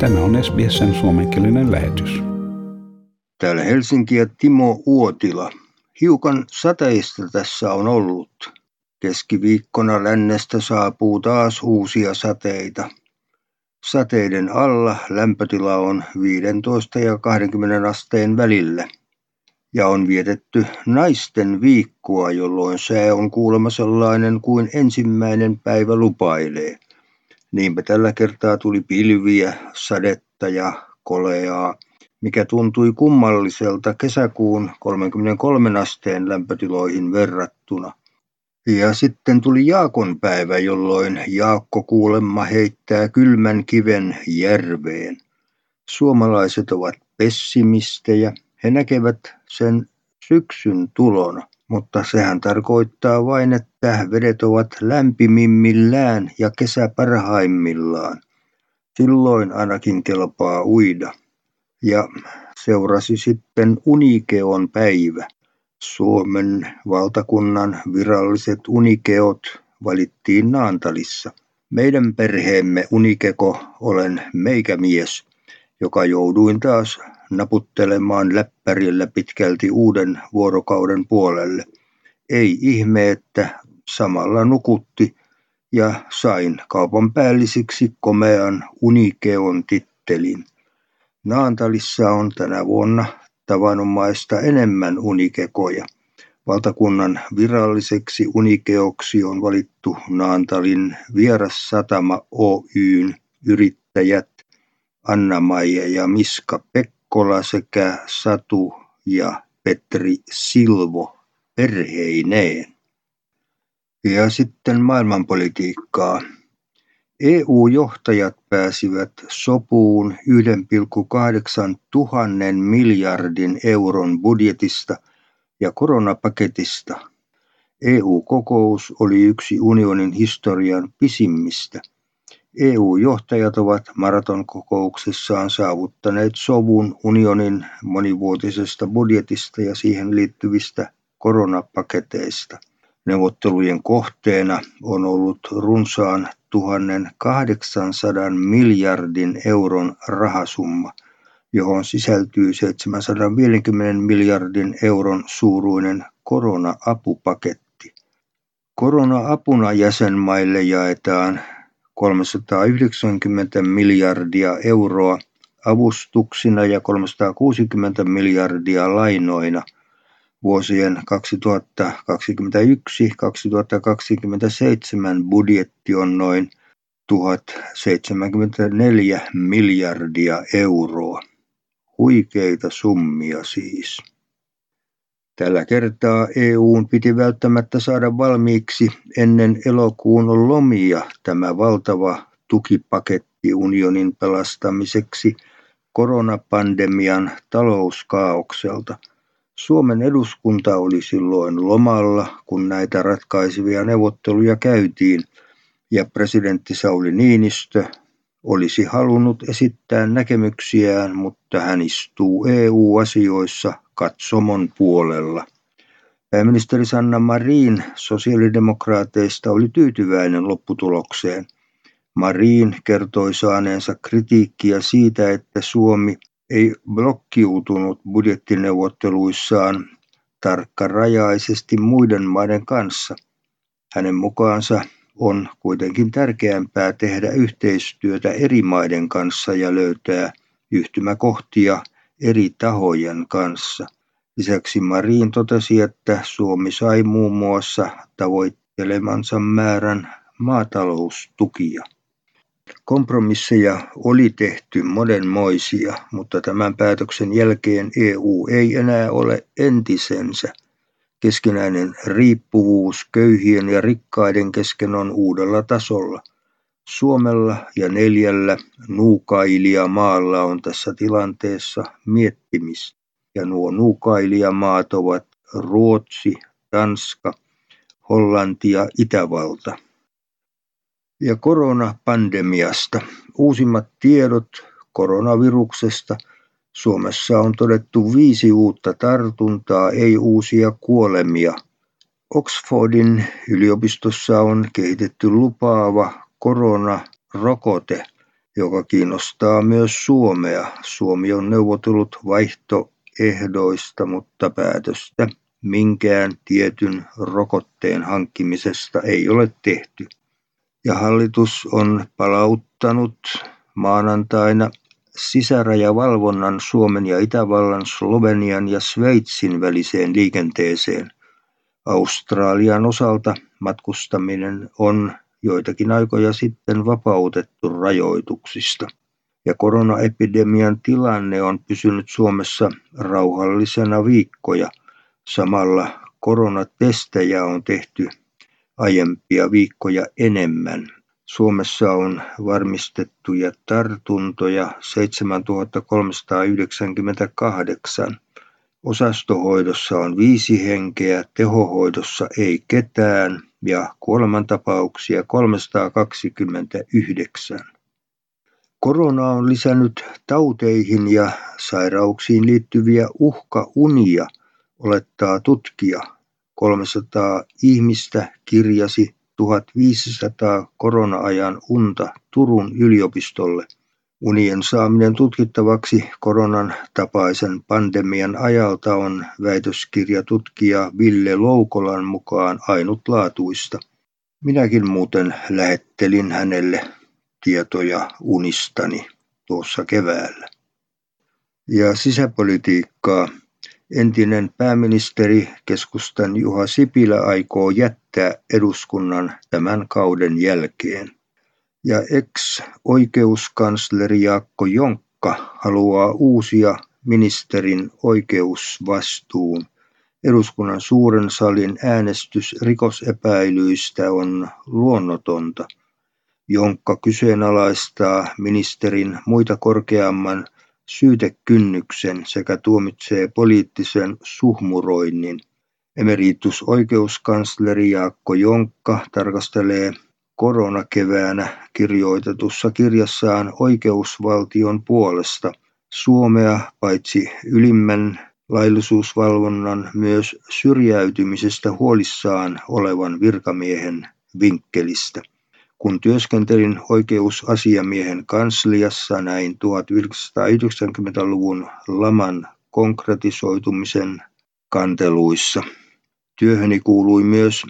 Tämä on SBSn suomenkielinen lähetys. Täällä Helsinki ja Timo Uotila. Hiukan sateista tässä on ollut. Keskiviikkona lännestä saapuu taas uusia sateita. Sateiden alla lämpötila on 15 ja 20 asteen välillä. Ja on vietetty naisten viikkoa, jolloin sää on kuulemma sellainen kuin ensimmäinen päivä lupailee. Niinpä tällä kertaa tuli pilviä, sadetta ja koleaa, mikä tuntui kummalliselta kesäkuun 33 asteen lämpötiloihin verrattuna. Ja sitten tuli Jaakon päivä, jolloin Jaakko kuulemma heittää kylmän kiven järveen. Suomalaiset ovat pessimistejä. He näkevät sen syksyn tulona. Mutta sehän tarkoittaa vain, että vedet ovat lämpimimmillään ja kesä parhaimmillaan. Silloin ainakin kelpaa uida. Ja seurasi sitten Unikeon päivä. Suomen valtakunnan viralliset unikeot valittiin Naantalissa. Meidän perheemme unikeko olen meikämies, joka jouduin taas naputtelemaan läppärillä pitkälti uuden vuorokauden puolelle. Ei ihme, että samalla nukutti ja sain kaupan päällisiksi komean Unikeon tittelin. Naantalissa on tänä vuonna tavanomaista enemmän unikekoja. Valtakunnan viralliseksi unikeoksi on valittu Naantalin Vierassatama Oyn yrittäjät Anna-Maija ja Miska Pekkola sekä Satu ja Petri Silvo perheineen. Ja sitten maailmanpolitiikkaa. EU-johtajat pääsivät sopuun 1,8 tuhannen miljardin euron budjetista ja koronapaketista. EU-kokous oli yksi unionin historian pisimmistä – EU-johtajat ovat maratonkokouksessaan saavuttaneet sovun unionin monivuotisesta budjetista ja siihen liittyvistä koronapaketeista. Neuvottelujen kohteena on ollut runsaan 1800 miljardin euron rahasumma, johon sisältyy 750 miljardin euron suuruinen korona-apupaketti. Korona-apuna jäsenmaille jaetaan 390 miljardia euroa avustuksina ja 360 miljardia lainoina vuosien 2021-2027 budjetti on noin 1074 miljardia euroa. Huikeita summia siis. Tällä kertaa EUn piti välttämättä saada valmiiksi ennen elokuun lomia tämä valtava tukipaketti unionin pelastamiseksi koronapandemian talouskaaukselta. Suomen eduskunta oli silloin lomalla, kun näitä ratkaisevia neuvotteluja käytiin, ja presidentti Sauli Niinistö olisi halunnut esittää näkemyksiään, mutta hän istuu EU-asioissa katsomon puolella. Pääministeri Sanna Marin sosiaalidemokraateista oli tyytyväinen lopputulokseen. Marin kertoi saaneensa kritiikkiä siitä, että Suomi ei blokkiutunut budjettineuvotteluissaan tarkkarajaisesti muiden maiden kanssa. Hänen mukaansa on kuitenkin tärkeämpää tehdä yhteistyötä eri maiden kanssa ja löytää yhtymäkohtia eri tahojen kanssa. Lisäksi Marin totesi, että Suomi sai muun muassa tavoittelemansa määrän maataloustukia. Kompromisseja oli tehty monenmoisia, mutta tämän päätöksen jälkeen EU ei enää ole entisensä. Keskinäinen riippuvuus köyhien ja rikkaiden kesken on uudella tasolla. Suomella ja neljällä nuukailijamaalla on tässä tilanteessa miettimistä. Ja nuo nuukailijamaat ovat Ruotsi, Tanska, Hollanti ja Itävalta. Ja koronapandemiasta. Uusimmat tiedot koronaviruksesta. Suomessa on todettu viisi uutta tartuntaa, ei uusia kuolemia. Oxfordin yliopistossa on kehitetty lupaava koronarokote, joka kiinnostaa myös Suomea. Suomi on neuvotellut vaihtoehdoista, mutta päätöstä minkään tietyn rokotteen hankkimisesta ei ole tehty. Ja hallitus on palauttanut maanantaina sisärajavalvonnan Suomen ja Itävallan, Slovenian ja Sveitsin väliseen liikenteeseen. Australian osalta matkustaminen on joitakin aikoja sitten vapautettu rajoituksista. Ja koronaepidemian tilanne on pysynyt Suomessa rauhallisena viikkoja. Samalla koronatestejä on tehty aiempia viikkoja enemmän. Suomessa on varmistettuja tartuntoja 7398. Osastohoidossa on viisi henkeä, tehohoidossa ei ketään ja kuolemantapauksia 329. Korona on lisännyt tauteihin ja sairauksiin liittyviä uhkaunia, olettaa tutkija. 300 ihmistä kirjasi 1500 korona-ajan unta Turun yliopistolle. Unien saaminen tutkittavaksi koronan tapaisen pandemian ajalta on väitöskirjatutkija Ville Loukolan mukaan ainutlaatuista. Minäkin muuten lähettelin hänelle tietoja unistani tuossa keväällä. Ja sisäpolitiikkaa Entinen pääministeri keskustan Juha Sipilä aikoo jättää eduskunnan tämän kauden jälkeen. Ja ex-oikeuskansleri Jaakko Jonkka haluaa uusia ministerin oikeusvastuun. Eduskunnan suuren salin äänestys rikosepäilyistä on luonnotonta. Jonkka kyseenalaistaa ministerin muita korkeamman syytekynnyksen sekä tuomitsee poliittisen suhmuroinnin. Emeritus-oikeuskansleri Jaakko Jonkka tarkastelee koronakeväänä kirjoitetussa kirjassaan oikeusvaltion puolesta Suomea paitsi ylimmän laillisuusvalvonnan myös syrjäytymisestä huolissaan olevan virkamiehen vinkkelistä. Kun työskentelin oikeusasiamiehen kansliassa näin 1990-luvun laman konkretisoitumisen kanteluissa. Työhöni kuului myös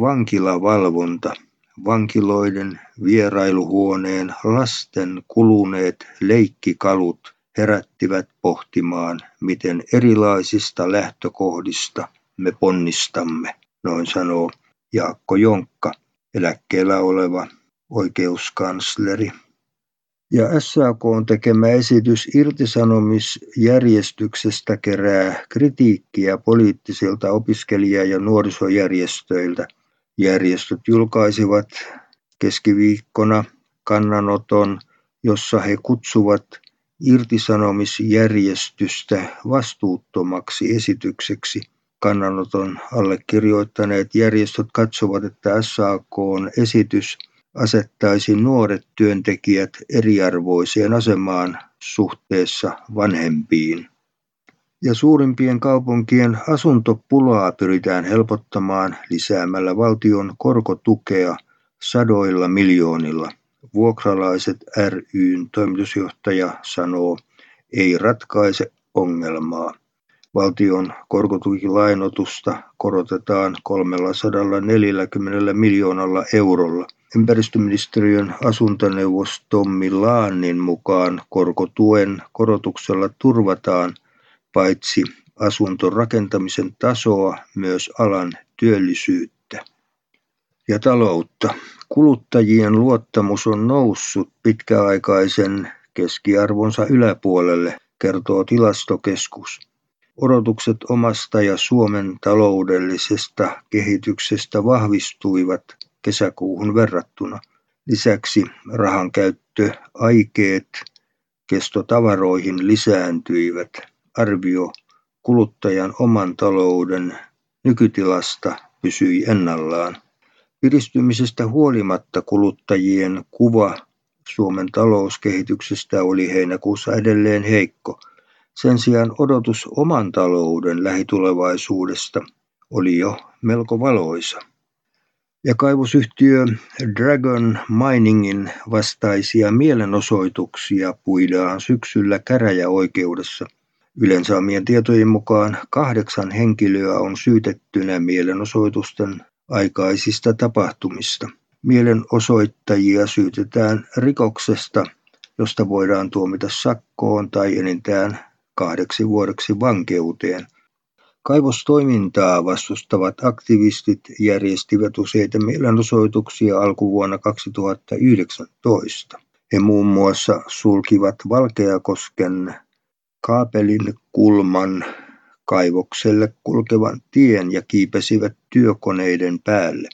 vankilavalvonta. Vankiloiden vierailuhuoneen lasten kuluneet leikkikalut herättivät pohtimaan, miten erilaisista lähtökohdista me ponnistamme, noin sanoo Jaakko Jonkka eläkkeellä oleva oikeuskansleri. Ja SAK on tekemä esitys irtisanomisjärjestyksestä kerää kritiikkiä poliittisilta opiskelija- ja nuorisojärjestöiltä. Järjestöt julkaisivat keskiviikkona kannanoton, jossa he kutsuvat irtisanomisjärjestystä vastuuttomaksi esitykseksi – Kannanoton allekirjoittaneet järjestöt katsovat, että SAK:n esitys asettaisi nuoret työntekijät eriarvoiseen asemaan suhteessa vanhempiin. Ja suurimpien kaupunkien asuntopulaa pyritään helpottamaan lisäämällä valtion korkotukea sadoilla miljoonilla. Vuokralaiset ryn toimitusjohtaja sanoo, ei ratkaise ongelmaa. Valtion korkotukilainotusta korotetaan 340 miljoonalla eurolla. Ympäristöministeriön asuntoneuvos Tommi Laannin mukaan korkotuen korotuksella turvataan paitsi asuntorakentamisen tasoa, myös alan työllisyyttä ja taloutta. Kuluttajien luottamus on noussut pitkäaikaisen keskiarvonsa yläpuolelle, kertoo tilastokeskus. Odotukset omasta ja Suomen taloudellisesta kehityksestä vahvistuivat kesäkuuhun verrattuna. Lisäksi rahankäyttöaikeet kestotavaroihin lisääntyivät. Arvio kuluttajan oman talouden nykytilasta pysyi ennallaan. Piristymisestä huolimatta kuluttajien kuva Suomen talouskehityksestä oli heinäkuussa edelleen heikko – sen sijaan odotus oman talouden lähitulevaisuudesta oli jo melko valoisa. Ja kaivosyhtiö Dragon Miningin vastaisia mielenosoituksia puidaan syksyllä käräjäoikeudessa. Ylensaamien tietojen mukaan kahdeksan henkilöä on syytettynä mielenosoitusten aikaisista tapahtumista. Mielenosoittajia syytetään rikoksesta, josta voidaan tuomita sakkoon tai enintään kahdeksi vuodeksi vankeuteen. Kaivostoimintaa vastustavat aktivistit järjestivät useita mielenosoituksia alkuvuonna 2019. He muun muassa sulkivat Valkeakosken kaapelin kulman kaivokselle kulkevan tien ja kiipesivät työkoneiden päälle.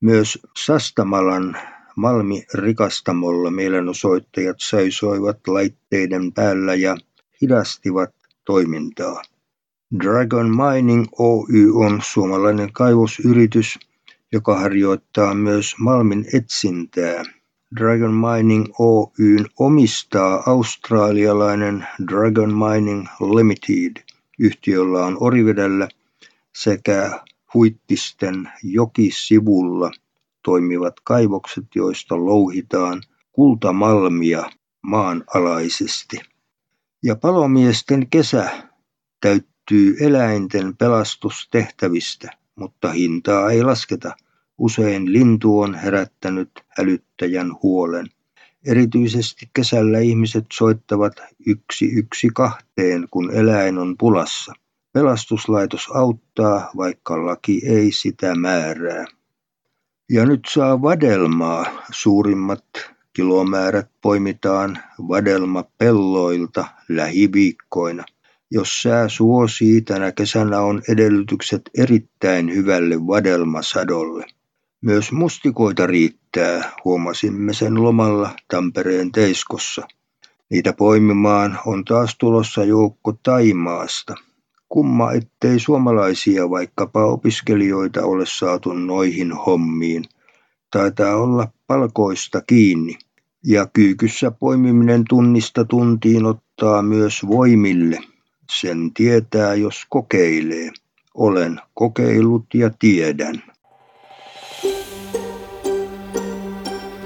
Myös Sastamalan Malmirikastamolla mielenosoittajat seisoivat laitteiden päällä ja hidastivat toimintaa. Dragon Mining Oy on suomalainen kaivosyritys, joka harjoittaa myös malmin etsintää. Dragon Mining Oyn omistaa australialainen Dragon Mining Limited. Yhtiöllä on Orivedellä sekä Huittisten jokisivulla toimivat kaivokset, joista louhitaan kultamalmia maanalaisesti. Ja palomiesten kesä täyttyy eläinten pelastustehtävistä, mutta hintaa ei lasketa. Usein lintu on herättänyt hälyttäjän huolen. Erityisesti kesällä ihmiset soittavat yksi yksi kahteen, kun eläin on pulassa. Pelastuslaitos auttaa, vaikka laki ei sitä määrää. Ja nyt saa vadelmaa. Suurimmat kilomäärät poimitaan vadelmapelloilta lähiviikkoina. Jos sää suosii, tänä kesänä on edellytykset erittäin hyvälle vadelmasadolle. Myös mustikoita riittää, huomasimme sen lomalla Tampereen Teiskossa. Niitä poimimaan on taas tulossa joukko Taimaasta. Kumma, ettei suomalaisia vaikkapa opiskelijoita ole saatu noihin hommiin. Taitaa olla palkoista kiinni. Ja kyykyssä poimiminen tunnista tuntiin ottaa myös voimille. Sen tietää, jos kokeilee. Olen kokeillut ja tiedän.